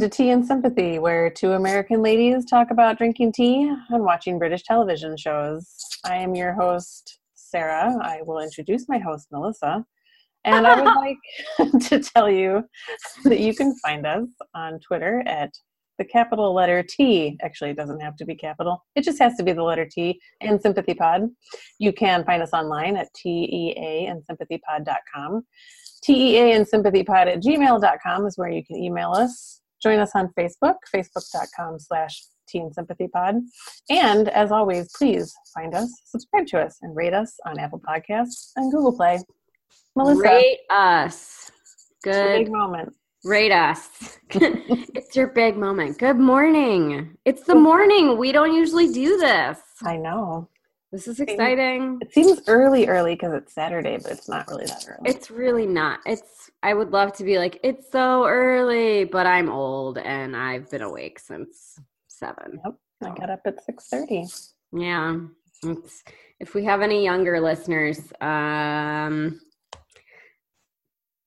to Tea and Sympathy, where two American ladies talk about drinking tea and watching British television shows. I am your host, Sarah. I will introduce my host, Melissa. And I would like to tell you that you can find us on Twitter at the capital letter T. Actually, it doesn't have to be capital, it just has to be the letter T and Sympathy Pod. You can find us online at TEA and sympathypod.com. TEA and sympathypod at gmail.com is where you can email us. Join us on Facebook, facebook.com slash teen sympathy pod. And as always, please find us, subscribe to us, and rate us on Apple Podcasts and Google Play. Melissa. Rate us. Good big moment. Rate us. it's your big moment. Good morning. It's the morning. We don't usually do this. I know. This is exciting. It seems early, early because it's Saturday, but it's not really that early. It's really not. It's I would love to be like, it's so early, but I'm old and I've been awake since seven. Yep. I got up at six thirty. Yeah. It's, if we have any younger listeners, um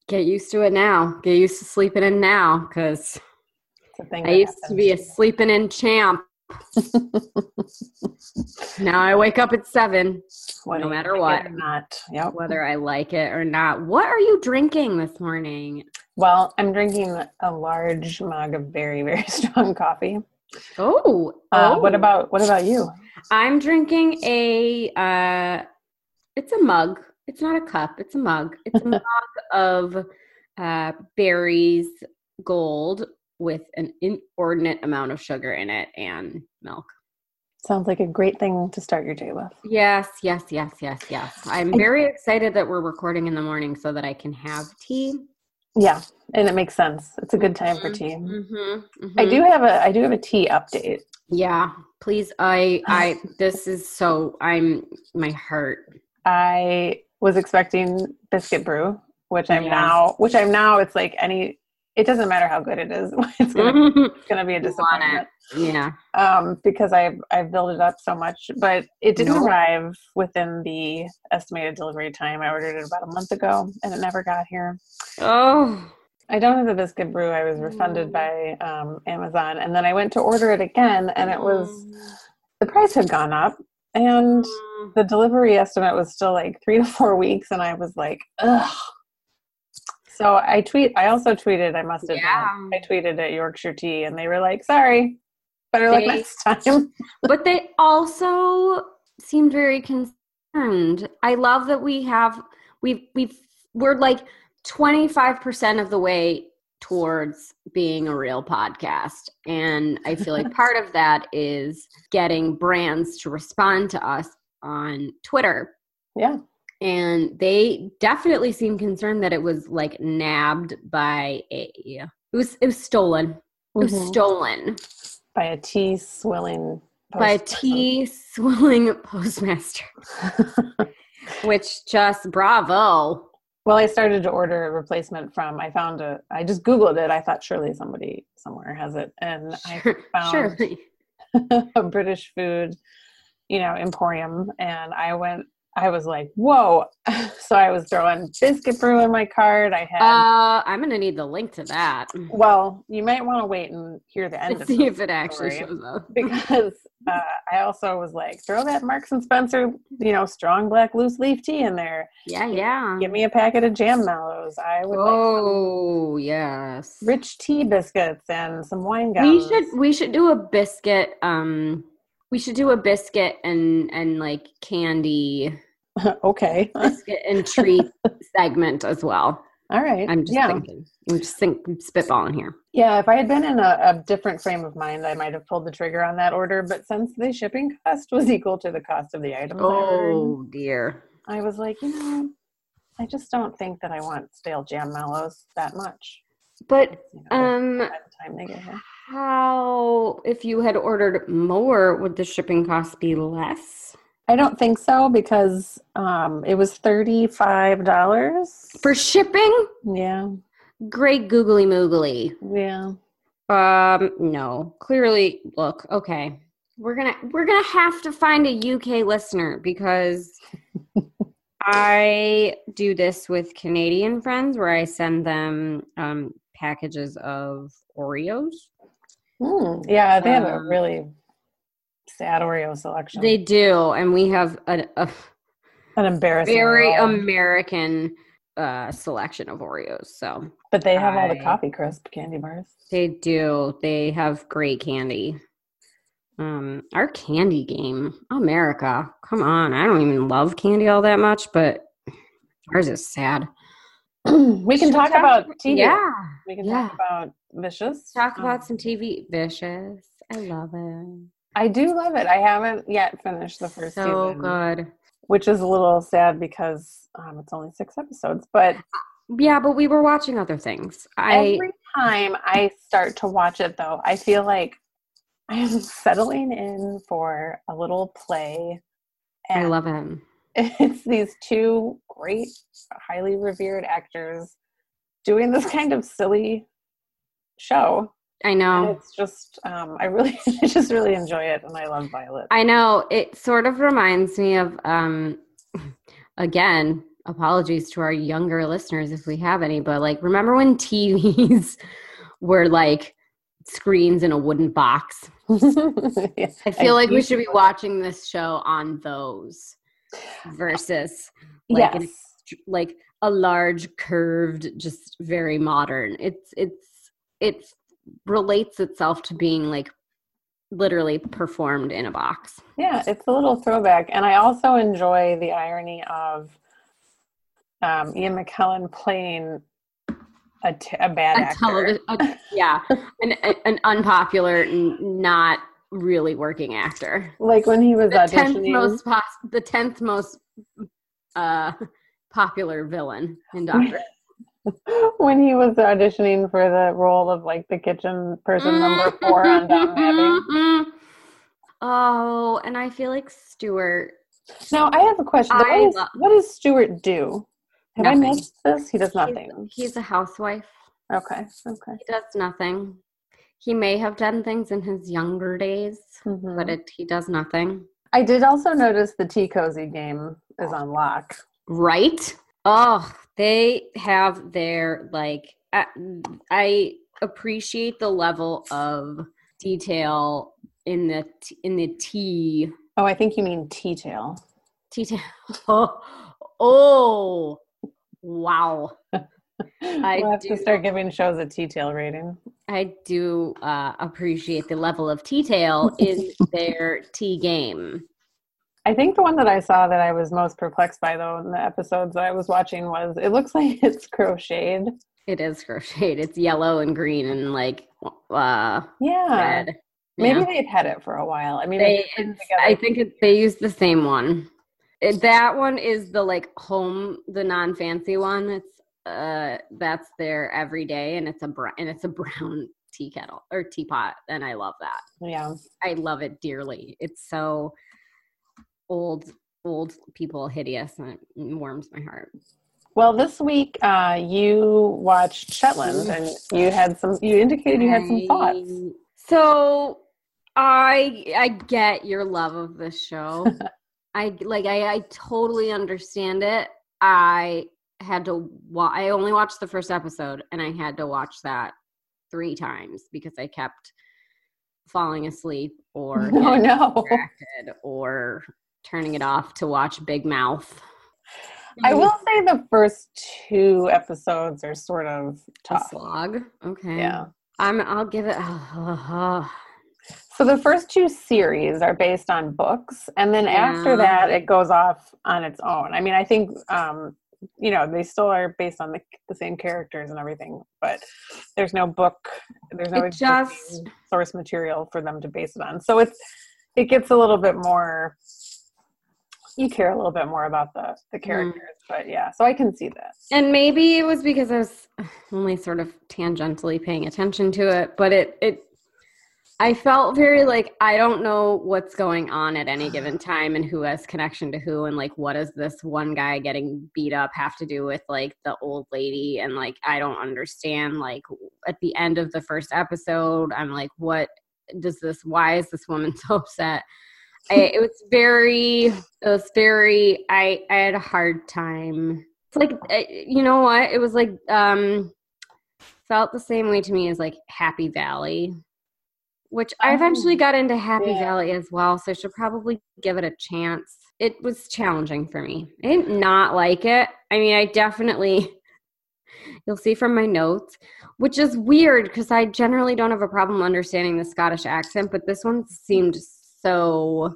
get used to it now. Get used to sleeping in now because It's a thing. I used to be a sleeping in champ. now I wake up at seven, Whether no matter what. not. Yep. whether I like it or not. What are you drinking this morning? Well, I'm drinking a large mug of very, very strong coffee. Oh, Uh, oh. What about what about you? I'm drinking a. Uh, it's a mug. It's not a cup. It's a mug. It's a mug of uh, Barry's Gold with an inordinate amount of sugar in it and milk. Sounds like a great thing to start your day with. Yes, yes, yes, yes, yes. I'm very excited that we're recording in the morning so that I can have tea. Yeah, and it makes sense. It's a good time for tea. Mm-hmm, I do have a I do have a tea update. Yeah, please. I I this is so I'm my heart. I was expecting biscuit brew, which I'm Yeah. now which I'm now it's like any it doesn't matter how good it is. It's gonna, it's gonna be a disappointment. yeah. Um, because I've I've built it up so much. But it didn't No. arrive within the estimated delivery time. I ordered it about a month ago and it never got here. Oh. I don't have the biscuit brew. I was refunded Mm. by um, Amazon, and then I went to order it again, and it was the price had gone up, and Mm. the delivery estimate was still like three to four weeks, and I was like, ugh. So I tweet. I also tweeted. I must have. Yeah. I tweeted at Yorkshire Tea, and they were like, "Sorry, better luck next time." But they also seemed very concerned. I love that we have we've we've we're like 25% of the way towards being a real podcast. And I feel like part of that is getting brands to respond to us on Twitter. yeah, And they definitely seemed concerned that it was like nabbed by a it was it was stolen. It was Mhm. stolen by a tea swilling. by a tea swilling postmaster. Which just bravo. Well, I started to order a replacement from. I found a. I just Googled it. I thought surely somebody somewhere has it, and I found a British food, you know, emporium, and I went. I was like, "Whoa!" so I was throwing biscuit brew in my cart. I had. Uh, I'm gonna need the link to that well, you might want to wait and hear the end to see if it actually shows up. because uh, I also was like, throw that Marks and Spencer, you know, strong black loose leaf tea in there. Yeah, yeah. Give me a packet of jam mallows. I would like Oh yes. rich tea biscuits and some wine gums. We should we should do a biscuit. Um, we should do a biscuit and and like candy okay. biscuit and treat segment as well. All right. I'm just yeah. thinking. I'm just think spitballing here. Yeah, if I had been in a, a different frame of mind, I might have pulled the trigger on that order. But since the shipping cost was equal to the cost of the items, I, ordered, Oh dear. I was like, you know, I just don't think that I want stale jam mallows that much. But You know, um, by the time they get here. How if you had ordered more, would the shipping cost be less? I don't think so because um, it was thirty five dollars For shipping? Yeah, Great googly moogly. yeah. Um, no. Clearly, look, okay. We're gonna we're gonna have to find a UK listener because I do this with Canadian friends where I send them um packages of Oreos. Mm, yeah, they have a Um, really sad Oreo selection. They do, and we have a, a An embarrassing. very roll. American uh, selection of Oreos. So but they have all the coffee crisp candy bars. they do. They have great candy. Um, our candy game, America. Come on, I don't even love candy all that much, but ours is sad. we can Should talk about TV. Yeah, We can yeah. talk about Vicious. talk Um, about some TV. Vicious. I love it. I do love it. I haven't yet finished the first so season, good. which is a little sad because um, it's only six episodes. But Yeah, but we were watching other things. I every time I start to watch it, though, I feel like I am settling in for a little play. I love it. it's these two great, highly revered actors doing this kind of silly show. I And know. it's just, um, I really, I just really enjoy it, and I love Violet. I know. It sort of reminds me of um again, apologies to our younger listeners if we have any, but like remember when TVs were like screens in a wooden box? I feel like we should be watching this show on those versus like an yes. like a large curved just very modern it's it's it relates itself to being like literally performed in a box Yeah, it's a little throwback, and I also enjoy the irony of um, Ian McKellen playing a, t- a bad a actor. a- yeah an, an unpopular not really working actor like when he was the 10th auditioning. most pos- the 10th most uh popular villain in doctor when he was auditioning for the role of like the kitchen person number four on Abbey. Oh, and I feel like Stuart. Now I have a question. What, is, lo- what does Stuart do? Have I missed this? He does nothing. He's, he's a housewife. Okay. Okay. He does nothing. He may have done things in his younger days, Mhm. but it, he does nothing. I did also notice the tea cozy game is on lock. Right? Oh, they have their like. I, I appreciate the level of detail in the t- in the tea Oh, I think you mean tea tail. detail. Oh, oh, wow. I we'll have do- to start giving shows a tea tail rating. I do uh, appreciate the level of detail in their tea game. I think the one that I saw that I was most perplexed by, though, in the episodes that I was watching was it looks like it's crocheted. It is crocheted. It's yellow and green and like uh, Yeah. red. Maybe Yeah. they've had it for a while. I mean, they. it's been It's, together- I think it, they use the same one. It, that one is the like home, the non fancy one. It's uh, that's there everyday, and it's a brown and it's a brown tea kettle or teapot, and I love that. yeah. I love it dearly. It's so old, old people hideous, and it warms my heart. Well, this week uh, you watched Shetland, and you had some. You indicated you had some thoughts. So I I get your love of this show. I like I, I totally understand it. I had to wa- I only watched the first episode and I had to watch that three times because I kept falling asleep or Oh no! distracted or turning it off to watch Big Mouth. I will say the first two episodes are sort of a slog. Okay. Yeah. I'm I'll give it So the first two series are based on books, and then after that, it goes off on its own. I mean, I think um, you know they still are based on the, the same characters and everything, but there's no book, there's no just- source material for them to base it on. So it's it gets a little bit more. You care a little bit more about the the Mm. characters, but yeah, so I can see that. And maybe it was because I was only sort of tangentially paying attention to it, but it it I felt very like I don't know what's going on at any given time and who has connection to who and like what does this one guy getting beat up have to do with like the old lady? And like I don't understand like at the end of the first episode I'm like what does this why is this woman so upset? I, it was very it was very i i had a hard time. It's like uh, you know what? It was like um felt the same way to me as like Happy Valley, which I eventually Oh, got into Happy yeah. Valley as well. So I should probably give it a chance. It was challenging for me. I did not like it. I mean, I definitely, you'll see from my notes, which is weird because I generally don't have a problem understanding the Scottish accent, but this one seemed so.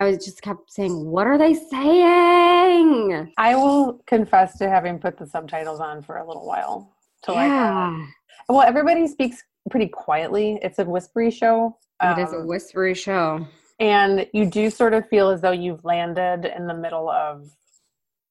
I was just kept saying, "What are they saying?" I will confess to having put the subtitles on for a little while. To like, yeah, well, everybody speaks pretty quietly. It's a whispery show. it is a um, whispery show. and you do sort of feel as though you've landed in the middle of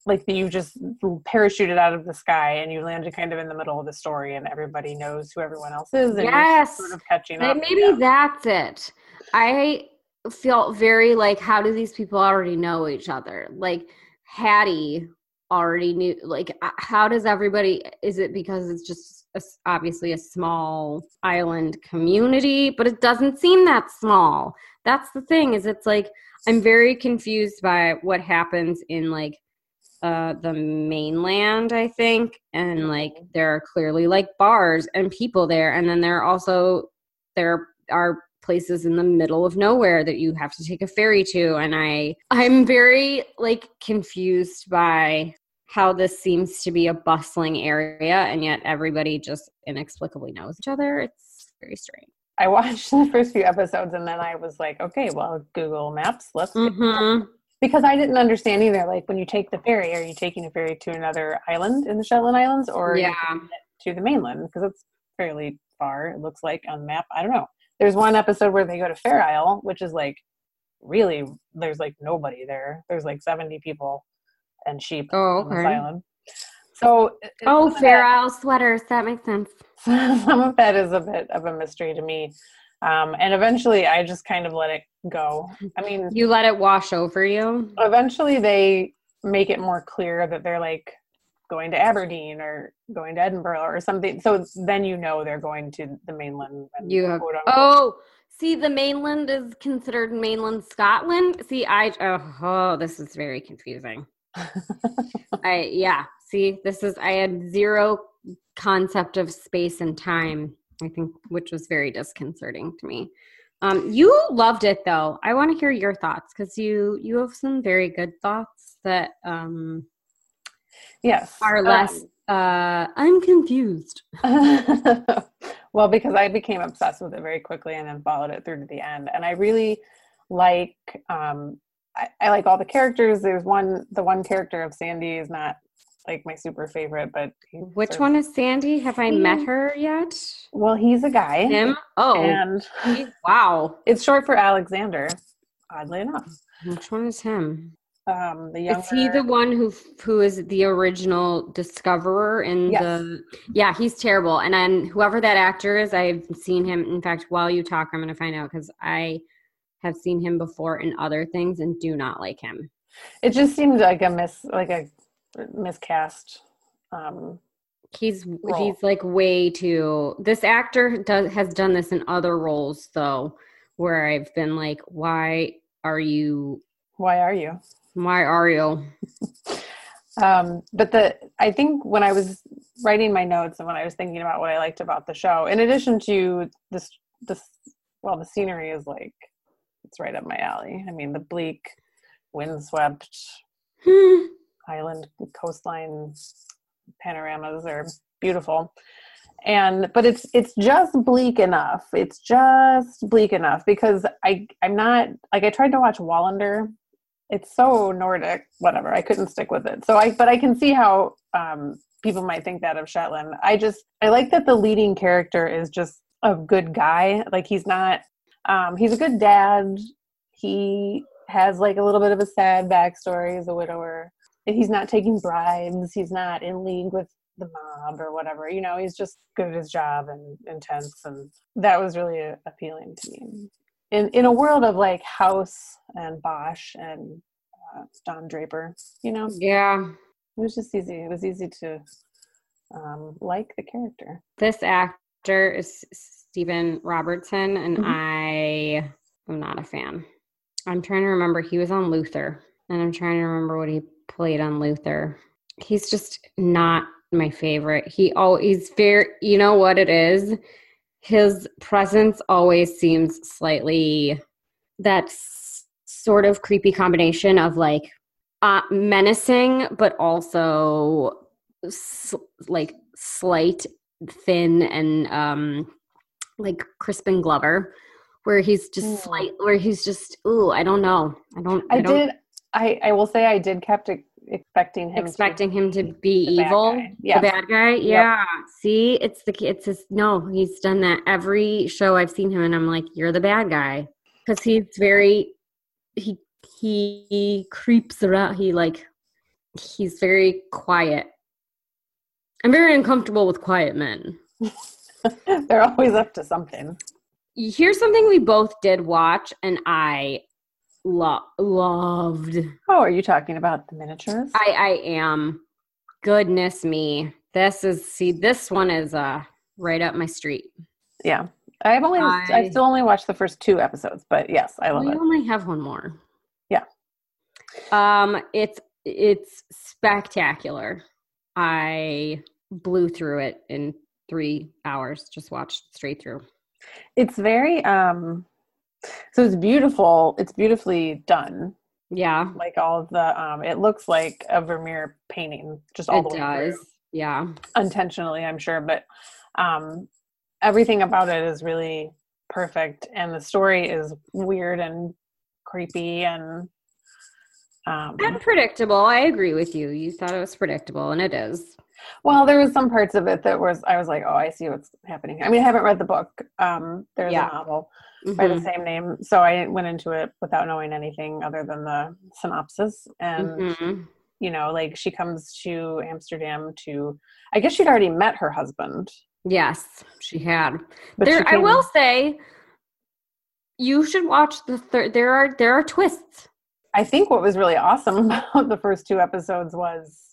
like you just parachuted out of the sky and you landed kind of in the middle of the story and everybody knows who everyone else is and Yes. you're sort of catching up Maybe Yeah. that's it. I felt very like, how do these people already know each other? Like Hattie already knew. Like, uh, how does everybody? Is it because it's just a obviously a small island community? But it doesn't seem that small. That's the thing. Is it's like I'm very confused by what happens in like uh the mainland i think and like there are clearly like bars and people there and then there are also there are places in the middle of nowhere that you have to take a ferry to and i i'm very like confused by how this seems to be a bustling area and yet everybody just inexplicably knows each other. It's very strange. I watched the first few episodes and then i was like okay well google maps let's mm-hmm. because i didn't understand either like when you take the ferry are you taking a ferry to another island in the shetland islands or yeah. to the mainland? Because it's fairly far it looks like on the map. I don't know. There's one episode where they go to fair isle which is like really there's like nobody there. There's like 70 people and sheep oh on this okay. island so oh fair isle sweaters that makes sense. Some of that is a bit of a mystery to me. Um, and eventually i just kind of let it go. I mean you let it wash over you? eventually they make it more clear that they're like going to aberdeen or going to edinburgh or something. So then you know they're going to the mainland and You have oh, see, the mainland is considered mainland Scotland. See, I oh, oh this is very confusing. I yeah. See, this is I had zero concept of space and time. I think, which was very disconcerting to me. Um, you loved it though. I want to hear your thoughts because you you have some very good thoughts that um yes are less. uh, I'm confused. Um, well because i became obsessed with it very quickly and then followed it through to the end and i really like um I, I like all the characters there's one the one character of sandy is not like my super favorite but Which sort of- one is Sandy? Have I met her yet? well he's a guy Him? Oh, and he- wow. it's short for alexander oddly enough Which one is him? um the younger Is he the one who who is the original discoverer in Yes. the? Yeah, he's terrible. And then whoever that actor is, I've seen him. In fact, while you talk, I'm going to find out because I have seen him before in other things and do not like him. it just seemed like a mis like a miscast um He's Role. he's like way too. This actor does has done this in other roles though, where I've been like, why are you? why are you Why are you? um but the i think when i was writing my notes and when i was thinking about what i liked about the show in addition to this this well the scenery is like it's right up my alley. I mean the bleak windswept Hmm. island coastline panoramas are beautiful. And but it's it's just bleak enough. It's just bleak enough because i i'm not like i tried to watch wallander. It's so nordic whatever. I couldn't stick with it. So i but i can see how um people might think that of shetland. I just i like that the leading character is just a good guy. Like he's not um he's a good dad. He has like a little bit of a sad backstory as a widower. He's not taking bribes. He's not in league with the mob or whatever. You know he's just good at his job and intense and that was really appealing to me. In in a world of like house and bosch and uh, don draper you know? Yeah. it was just easy. It was easy to um, like the character. This actor is Steven Robertson, and Mhm. I am not a fan. I'm trying to remember. He was on Luther, and I'm trying to remember what he played on Luther. He's just not my favorite. He always very you know what it is? His presence always seems slightly that sort of creepy combination of like uh, menacing but also s- like slight, thin and um like Crispin Glover where he's just slight where he's just ooh, I don't know. I don't I, don't did. I I will say I did kept expecting him. expecting him to be evil. Yeah. the bad guy yeah see it's the it's just no he's done that every show i've seen him and i'm like you're the bad guy because he's very he he creeps around he like he's very quiet i'm very uncomfortable with quiet men they're always up to something. here's something we both did watch and i lo- loved Oh, are you talking about the miniatures? I I am. Goodness me. This is see this one is uh right up my street. yeah, I've only I- I've still only watched the first two episodes, but yes, I love we it. We only have one more. Yeah. Um it's it's spectacular. I blew through it in 3 hours. Just watched straight through. It's very um, so it's beautiful. It's beautifully done. Yeah. Like all of the um, it looks like a Vermeer painting, just all it the way does. Yeah. Unintentionally, I'm sure, but um, everything about it is really perfect, and the story is weird and creepy and um, And predictable. I agree with you. You thought it was predictable and it is. Well, there was some parts of it that was I was like, oh, I see what's happening. I mean, I haven't read the book. Um, there's Yeah. a novel by the Mhm. same name, so I went into it without knowing anything other than the synopsis. And Mhm. you know, like she comes to Amsterdam to, I guess she'd already met her husband. Yes, she had. But there she i will say you should watch the third there are there are twists I think what was really awesome about the first two episodes was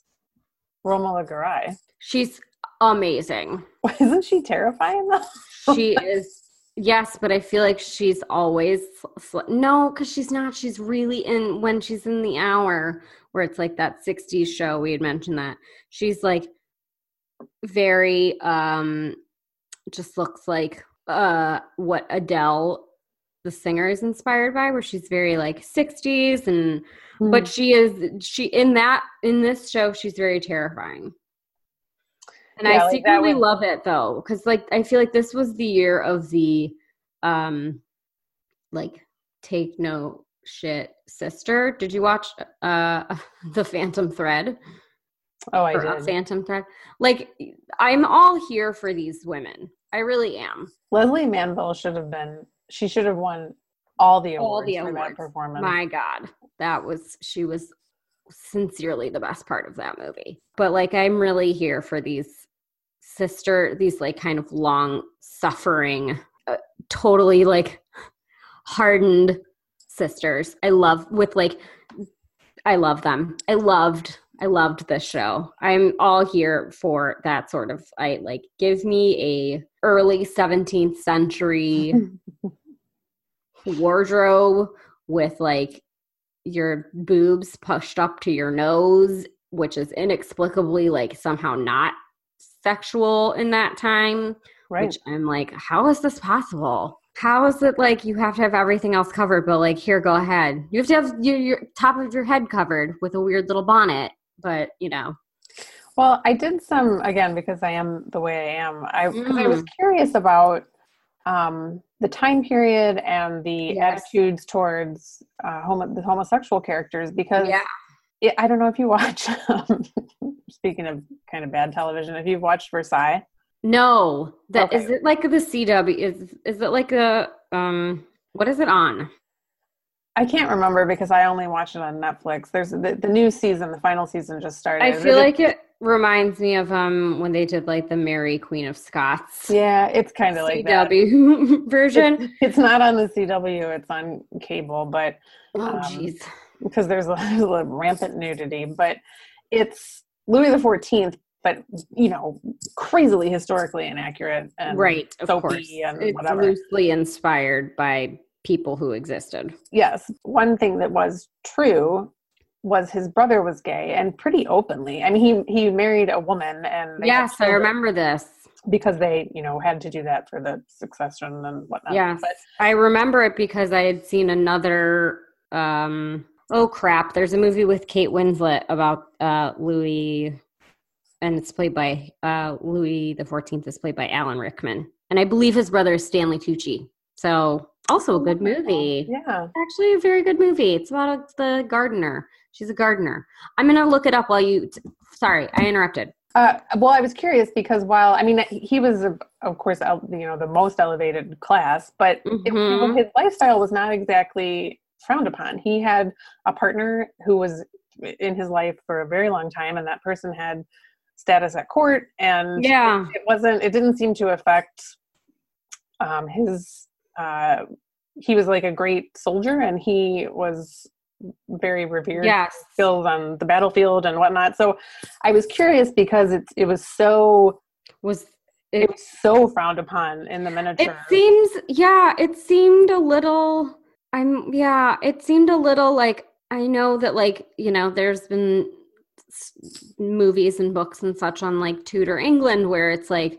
Romola Garai. she's amazing Isn't she terrifying though? she is yes but i feel like she's always sl- no because she's not she's really in when she's in the hour where it's like that 60s show we had mentioned that she's like very um just looks like uh what adele the singer is inspired by where she's very like 60s and but she is she in that in this show she's very terrifying. And Yeah, i like secretly would- love it though because like i feel like this was the year of the um like take no shit sister. Did you watch uh the phantom thread? Oh, I or did. phantom thread? Like i'm all here for these women. I really am. Lesley Manville should have been. She should have won all the awards, All the for that awards. performance. My God, that was she was sincerely the best part of that movie. But like, I'm really here for these sister, these like kind of long suffering, uh, totally like hardened sisters. I love with like, I love them. I loved. I loved this show. I'm all here for that sort of I like give me a early 17th century wardrobe with like your boobs pushed up to your nose, which is inexplicably like somehow not sexual in that time. right. Which I'm like, how is this possible? How is it like you have to have everything else covered, but like here, go ahead. You have to have your, your top of your head covered with a weird little bonnet, but you know, Well, I did some again because I am the way I am. I because I was Mm. curious about um, the time period and the Yes. attitudes towards uh, homo- the homosexual characters because yeah, it, I don't know if you watch. Um, speaking of kind of bad television, if you've watched Versailles, no, that is Okay. it like the CW? Is is it like a um? What is it on? I can't remember because I only watch it on Netflix. There's the, the new season, the final season just started. I feel it- like it reminds me of um when they did like the Mary Queen of Scots yeah, it's kind of like that. CW version. It's, it's not on the CW; it's on cable, but Oh um, jeez. because there's a, there's a rampant nudity, but it's Louis the Fourteenth, but you know, crazily historically inaccurate and Right, of course. and It's whatever. loosely inspired by people who existed. Yes, one thing that was true was his brother was gay and pretty openly. I mean, he he married a woman, and yes, I remember this because they you know had to do that for the succession and whatnot. Yes, but I remember it because I had seen another. um Oh crap! There's a movie with Kate Winslet about uh Louis, and it's played by uh Louis the Fourteenth. is played by Alan Rickman, and I believe his brother is Stanley Tucci. So also a good movie. Yeah, actually a very good movie. It's about a, the gardener. She's a gardener. I'm gonna look it up while you. T- sorry, I interrupted. Uh, well, I was curious because while I mean he was of course you know the most elevated class, but mm-hmm. it, his lifestyle was not exactly frowned upon. He had a partner who was in his life for a very long time, and that person had status at court, and yeah, it, it wasn't. It didn't seem to affect um, his. Uh, he was like a great soldier, and he was very revered yes. skills on the battlefield and whatnot. So I was curious because it it was so was it, it was so frowned upon in the miniature. It seems yeah, it seemed a little I'm yeah, it seemed a little like I know that like, you know, there's been movies and books and such on like Tudor England where it's like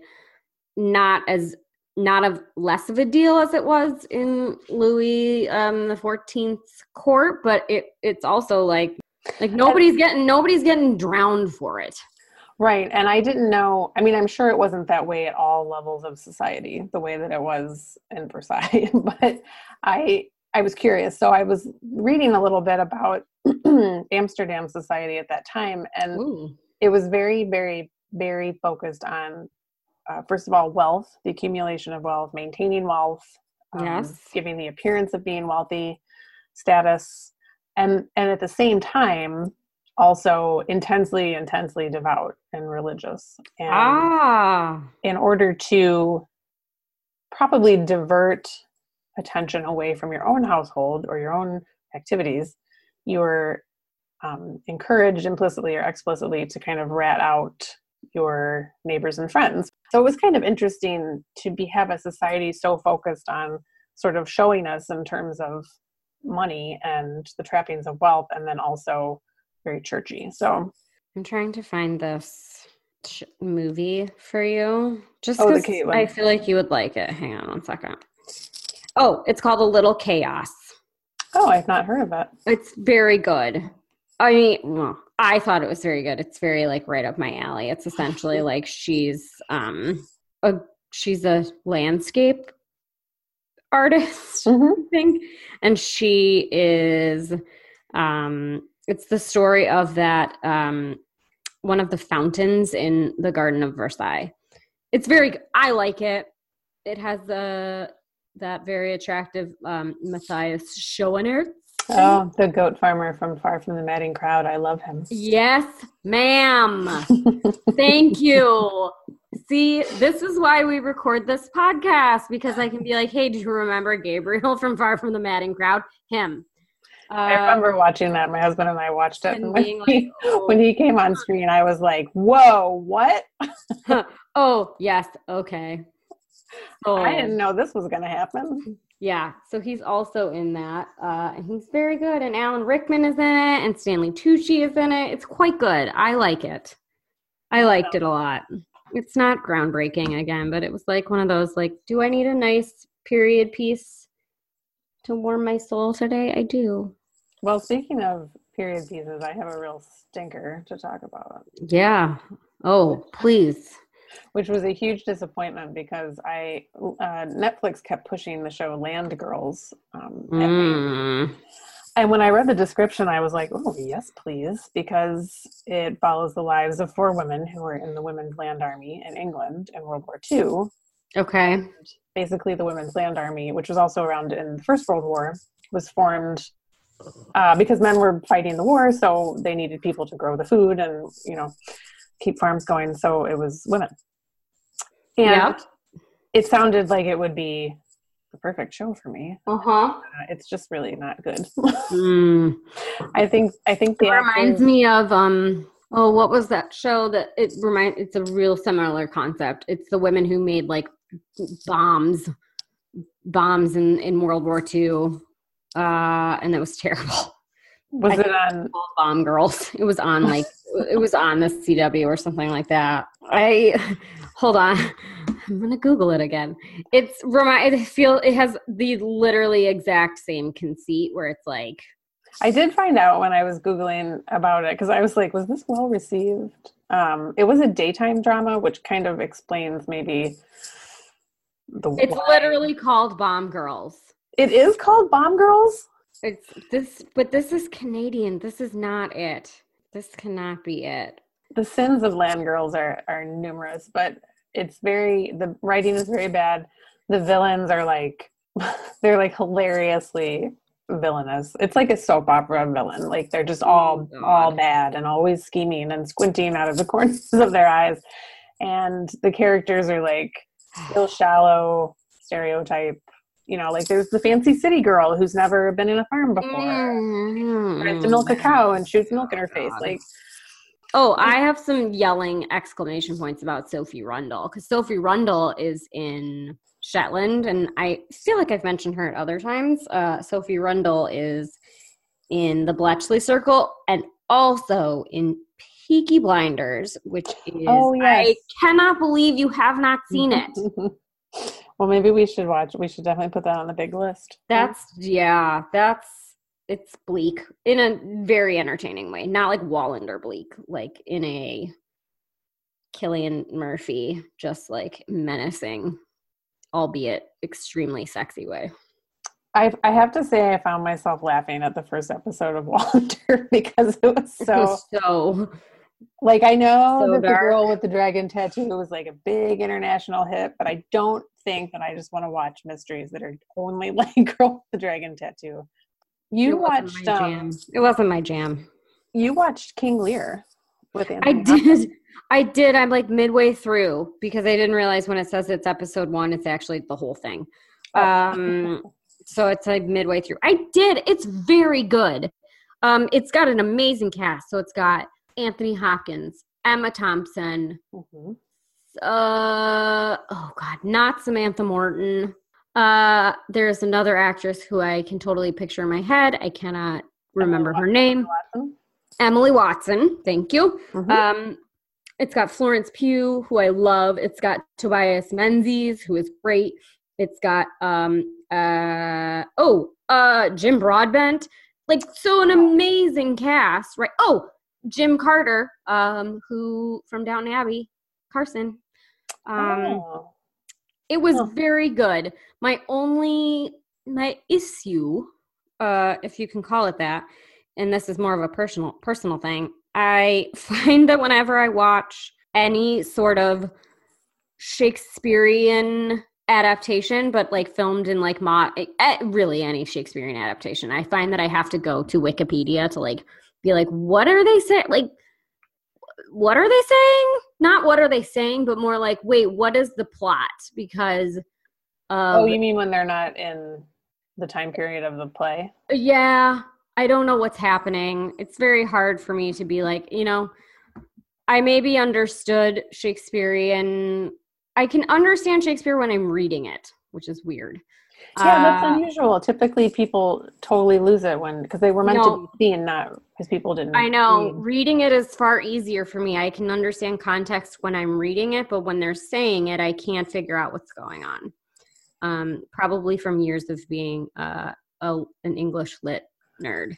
not as not of less of a deal as it was in Louis um, the Fourteenth's court, but it it's also like like nobody's getting nobody's getting drowned for it. Right, and I didn't know. I mean, I'm sure it wasn't that way at all levels of society, the way that it was in Versailles. but I I was curious, so I was reading a little bit about Amsterdam society at that time, and Ooh. it was very, very, very focused on uh, first of all, wealth, the accumulation of wealth, maintaining wealth, um, yes, giving the appearance of being wealthy, status, and and at the same time, also intensely, intensely devout and religious. And ah, in order to probably divert attention away from your own household or your own activities, you're um, encouraged implicitly or explicitly to kind of rat out your neighbors and friends. So it was kind of interesting to be have a society so focused on sort of showing us in terms of money and the trappings of wealth and then also very churchy. So I'm trying to find this sh- movie for you just because oh, I feel like you would like it. Hang on one second. Oh, it's called A Little Chaos. Oh, I've not heard of it. It's very good. I mean, well, I thought it was very good. It's very like right up my alley. It's essentially like she's um a she's a landscape artist, mm-hmm. I think, and she is um it's the story of that um one of the fountains in the Garden of Versailles. It's very I like it. It has the that very attractive um Matthias Schoenaerts Oh, the goat farmer from Far from the Madding Crowd. I love him. Yes, ma'am. Thank you. See, this is why we record this podcast because I can be like, hey, do you remember Gabriel from Far from the Madding Crowd? Him. Uh, I remember watching that. My husband and I watched it. And when, he, oh. when he came on screen, I was like, whoa, what? oh, yes. Okay. Oh. I didn't know this was going to happen. Yeah, so he's also in that, uh, and he's very good. And Alan Rickman is in it, and Stanley Tucci is in it. It's quite good. I like it. I liked it a lot. It's not groundbreaking again, but it was like one of those like, do I need a nice period piece to warm my soul today? I do. Well, speaking of period pieces, I have a real stinker to talk about. Yeah. Oh, please which was a huge disappointment because I uh, Netflix kept pushing the show Land Girls. Um, mm. And when I read the description, I was like, "Oh, yes, please," because it follows the lives of four women who were in the Women's Land Army in England in World War II. Okay. And basically, the Women's Land Army, which was also around in the First World War, was formed uh, because men were fighting the war, so they needed people to grow the food and you know keep farms going. So it was women. And yep. it sounded like it would be the perfect show for me. Uh-huh. Uh, it's just really not good. mm. I think I think the it reminds actors, me of um oh what was that show that it remind it's a real similar concept. It's the women who made like bombs bombs in in World War II. Uh and it was terrible. Was I it on? Bomb Girls. It was on like it was on the CW or something like that. I hold on. I'm gonna Google it again. It's remind. It feel it has the literally exact same conceit where it's like I did find out when I was googling about it because I was like, was this well received? Um, it was a daytime drama, which kind of explains maybe the. it's why. literally called Bomb Girls. It is called Bomb Girls. It's this, but this is Canadian. This is not it. This cannot be it. The sins of land girls are are numerous, but it's very the writing is very bad. The villains are like they're like hilariously villainous. It's like a soap opera villain. Like they're just oh all Oh, all bad and always scheming and squinting out of the corners of their eyes. And the characters are like real shallow stereotype. You know, like there's the fancy city girl who's never been in a farm before. Mm. Tries to milk a cow and shoots milk in her face. Like Oh, I have some yelling exclamation points about Sophie Rundle because Sophie Rundle is in Shetland, and I feel like I've mentioned her at other times. Uh, Sophie Rundle is in the Bletchley Circle and also in Peaky Blinders, which is Oh, yes. I cannot believe you have not seen it. well, maybe we should watch. We should definitely put that on the big list. That's yeah, that's it's bleak in a very entertaining way. Not like Wallander bleak, like in a Cillian Murphy, just like menacing, albeit extremely sexy way. I I have to say I found myself laughing at the first episode of Wallander because it was so so like I know So that the girl with the dragon tattoo was like a big international hit, but I don't think that I just want to watch mysteries that are only like girl with the dragon tattoo. You it wasn't watched um. It wasn't my jam. you watched King Lear with I Anthony Hopkins. did. I did. I'm like midway through because I didn't realize when it says it's episode one, it's actually the whole thing. Oh. Um, so it's like midway through. I did. It's very good. Um, it's got an amazing cast. So it's got Anthony Hopkins, Emma Thompson, Mhm. uh, oh god, not Samantha Morton. Uh, there's another actress who I can totally picture in my head. I cannot remember her name. Watson. Emily Watson. Thank you. Mhm. Um, it's got Florence Pugh, who I love. It's got Tobias Menzies, who is great. It's got um uh oh uh Jim Broadbent. Like so an amazing cast, right? Oh, Jim Carter, um, who from Downton Abbey, Carson. Um Oh. it was Huh. very good. My only my issue, uh, if you can call it that, and this is more of a personal personal thing, I find that whenever I watch any sort of Shakespearean adaptation, but like filmed in like mod, eh, really any Shakespearean adaptation, I find that I have to go to Wikipedia to like be like, what are they saying? Like, what are they saying? Not what are they saying, but more like, wait, what is the plot? Because, um, oh, you mean when they're not in the time period of the play? yeah, I don't know what's happening. It's very hard for me to be like, you know, I maybe understood Shakespearean. I can understand Shakespeare when I'm reading it, which is weird. Yeah, that's Uh, unusual. Typically, people totally lose it when because they were meant No. to be seen, not because people didn't. I know read. reading it is far easier for me. I can understand context when I'm reading it, but when they're saying it, I can't figure out what's going on. Um, probably from years of being uh, a, an English lit nerd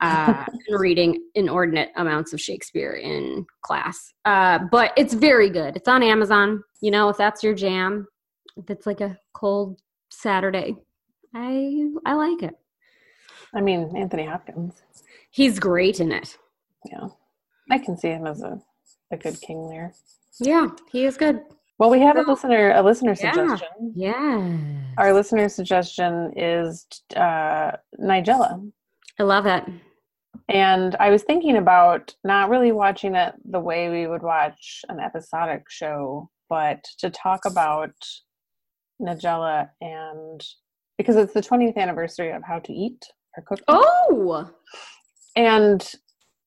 uh, and reading inordinate amounts of Shakespeare in class. Uh, but it's very good. It's on Amazon. You know, if that's your jam, if it's like a cold Saturday, I I like it. I mean, Anthony Hopkins. He's great in it. Yeah, I can see him as a, a good King Lear. Yeah, he is good. Well, we have a listener a listener Yeah. suggestion. Yeah. Our listener suggestion is uh, Nigella. I love it. And I was thinking about not really watching it the way we would watch an episodic show, but to talk about Nigella and because it's the 20th anniversary of How to Eat or Cook. Oh, And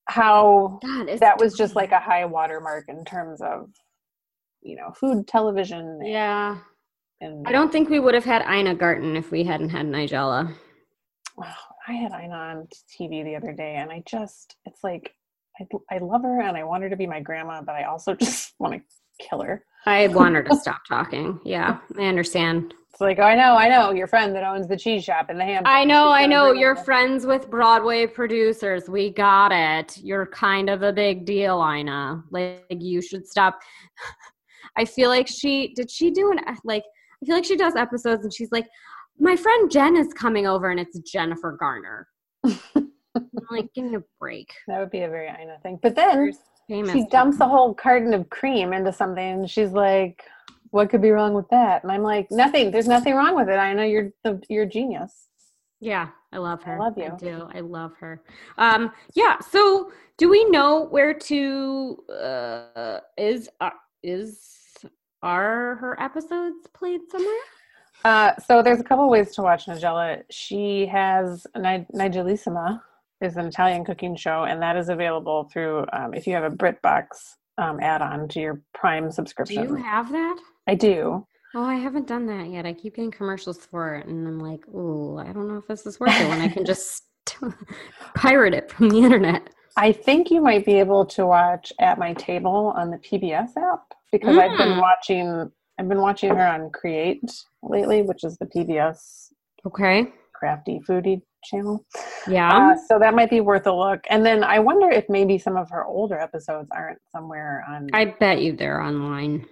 how God. That was just like a high watermark in terms of, you know, food, television. Yeah. And I don't think we would have had Ina Garten if we hadn't had Nigella. Wow, I had Ina on TV the other day, and I just, it's like, I, I love her and I want her to be my grandma, but I also just want to kill her. I want her to stop talking. Yeah, I understand. It's like, oh, I know, I know, your friend that owns the cheese shop in the ham. I know, I know. You're friends with Broadway producers. We got it. You're kind of a big deal, Ina. Like, you should stop. I feel like she did. She do an like. I feel like she does episodes, and she's like, "My friend Jen is coming over, and it's Jennifer Garner." Like, give me a break. That would be a very Ina thing. But then she dumps a whole carton of cream into something, and she's like, "What could be wrong with that?" And I'm like, "Nothing. There's nothing wrong with it. I know you're the, you're a genius." Yeah, I love her. I love you. I do. I love her. Um, yeah. So, do we know where to? Uh, is uh, is are her episodes played somewhere? Uh, so there's a couple ways to watch Nigella. She has Nig- Nigellissima, is an Italian cooking show, and that is available through um, if you have a BritBox um, add-on to your Prime subscription. Do you have that? I do. Oh, I haven't done that yet. I keep getting commercials for it, and I'm like, oh, I don't know if this is worth it when I can just pirate it from the internet. I think you might be able to watch At My Table on the PBS app because mm. I've been mm. watching. I've been watching her on Create lately, which is the PBS. Okay. Crafty foodie channel. Yeah. Uh, so that might be worth a look. And then I wonder if maybe some of her older episodes aren't somewhere on. I bet you they're online.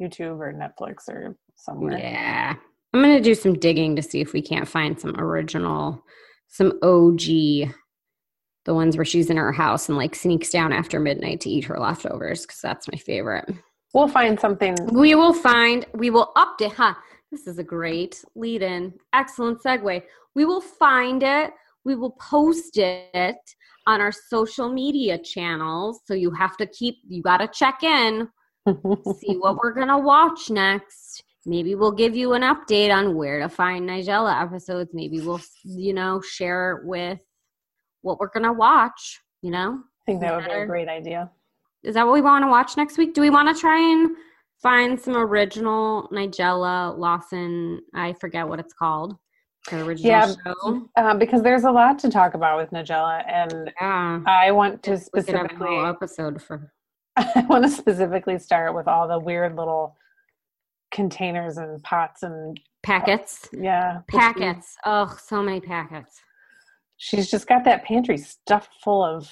YouTube or Netflix or somewhere. Yeah. I'm going to do some digging to see if we can't find some original, some OG, the ones where she's in her house and like sneaks down after midnight to eat her leftovers because that's my favorite. We'll find something. We will find, we will update, huh? This is a great lead in. Excellent segue. We will find it. We will post it on our social media channels. So you have to keep, you got to check in, see what we're going to watch next. Maybe we'll give you an update on where to find Nigella episodes. Maybe we'll, you know, share with what we're going to watch, you know? I think that would be a great idea. Is that what we want to watch next week? Do we want to try and find some original Nigella Lawson? I forget what it's called original yeah, show? Um, because there's a lot to talk about with Nigella, and yeah. I want to specifically episode for. I want to specifically start with all the weird little containers and pots and packets. Uh, yeah, packets. Oh, so many packets. She's just got that pantry stuffed full of.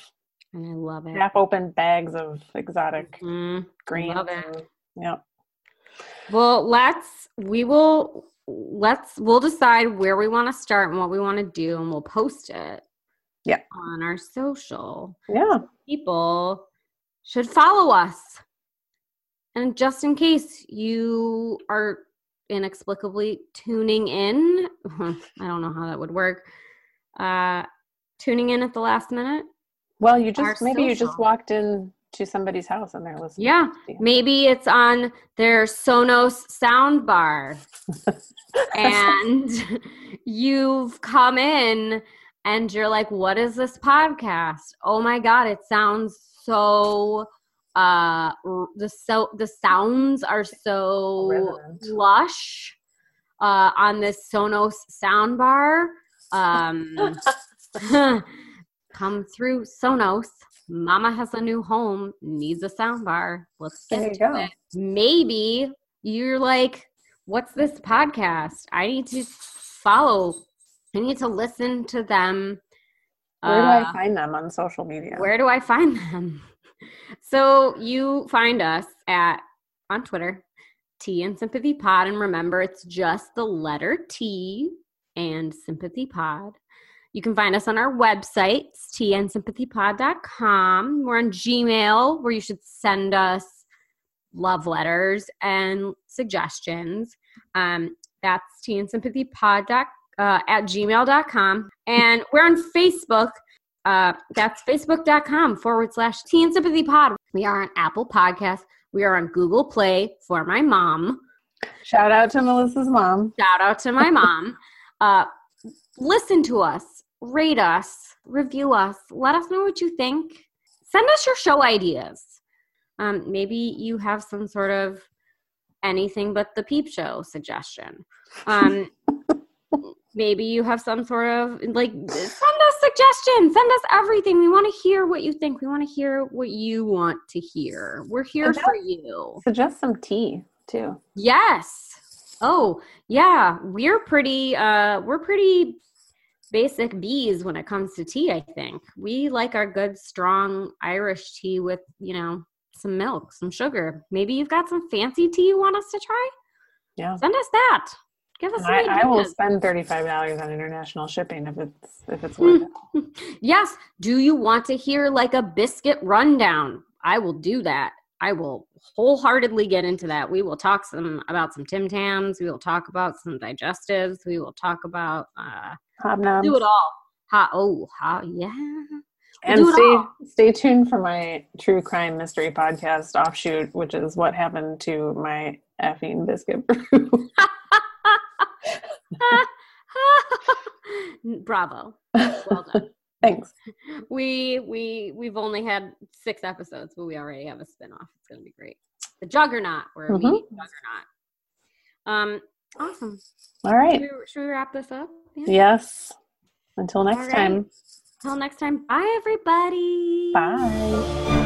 And I love it. Half open bags of exotic mm, greens. Love it. Yep. Well, let's. We will let's we'll decide where we want to start and what we want to do and we'll post it yeah on our social yeah people should follow us and just in case you are inexplicably tuning in i don't know how that would work uh tuning in at the last minute well you just maybe social. you just walked in to somebody's house and they're listening. Yeah, maybe it's on their Sonos sound bar, and you've come in and you're like, "What is this podcast? Oh my god, it sounds so." Uh, the so the sounds are so Resonant. lush uh, on this Sonos sound bar. Um, come through Sonos Mama has a new home, needs a soundbar. Let's get to go. it. Maybe you're like, what's this podcast? I need to follow. I need to listen to them. Where do uh, I find them on social media? Where do I find them? so you find us at on Twitter, T and Sympathy Pod, and remember it's just the letter T and Sympathy Pod. You can find us on our website, tnsympathypod.com. We're on Gmail, where you should send us love letters and suggestions. Um, that's tnsympathypod uh, at gmail.com. And we're on Facebook. Uh, that's facebook.com forward slash teen sympathy pod. We are on Apple Podcasts. We are on Google Play for my mom. Shout out to Melissa's mom. Shout out to my mom. Uh, listen to us rate us, review us, let us know what you think. Send us your show ideas. Um, maybe you have some sort of anything but the peep show suggestion. Um, maybe you have some sort of like send us suggestions send us everything we want to hear what you think we want to hear what you want to hear we're here Suggest- for you Suggest some tea too. yes oh yeah we're pretty uh we're pretty basic bees when it comes to tea i think we like our good strong irish tea with you know some milk some sugar maybe you've got some fancy tea you want us to try Yeah. send us that give us some I, I will spend thirty five dollars on international shipping if it's if it's worth it. yes. Do you want to hear like a biscuit rundown? I will do that. I will wholeheartedly get into that. We will talk some about some Tim Tams. We will talk about some digestives. We will talk about uh Hobnobs. do it all. Ha oh ha yeah. and do it stay all. stay tuned for my true crime mystery podcast offshoot, which is what happened to my effing biscuit brew. Bravo. Well done. Thanks. we we we've only had six episodes, but we already have a spinoff. It's gonna be great. The Juggernaut, where we Mhm. meet Juggernaut. Um, awesome. All right. Should we, should we wrap this up? Yes. Until next right. time. Until next time. Bye, everybody. Bye.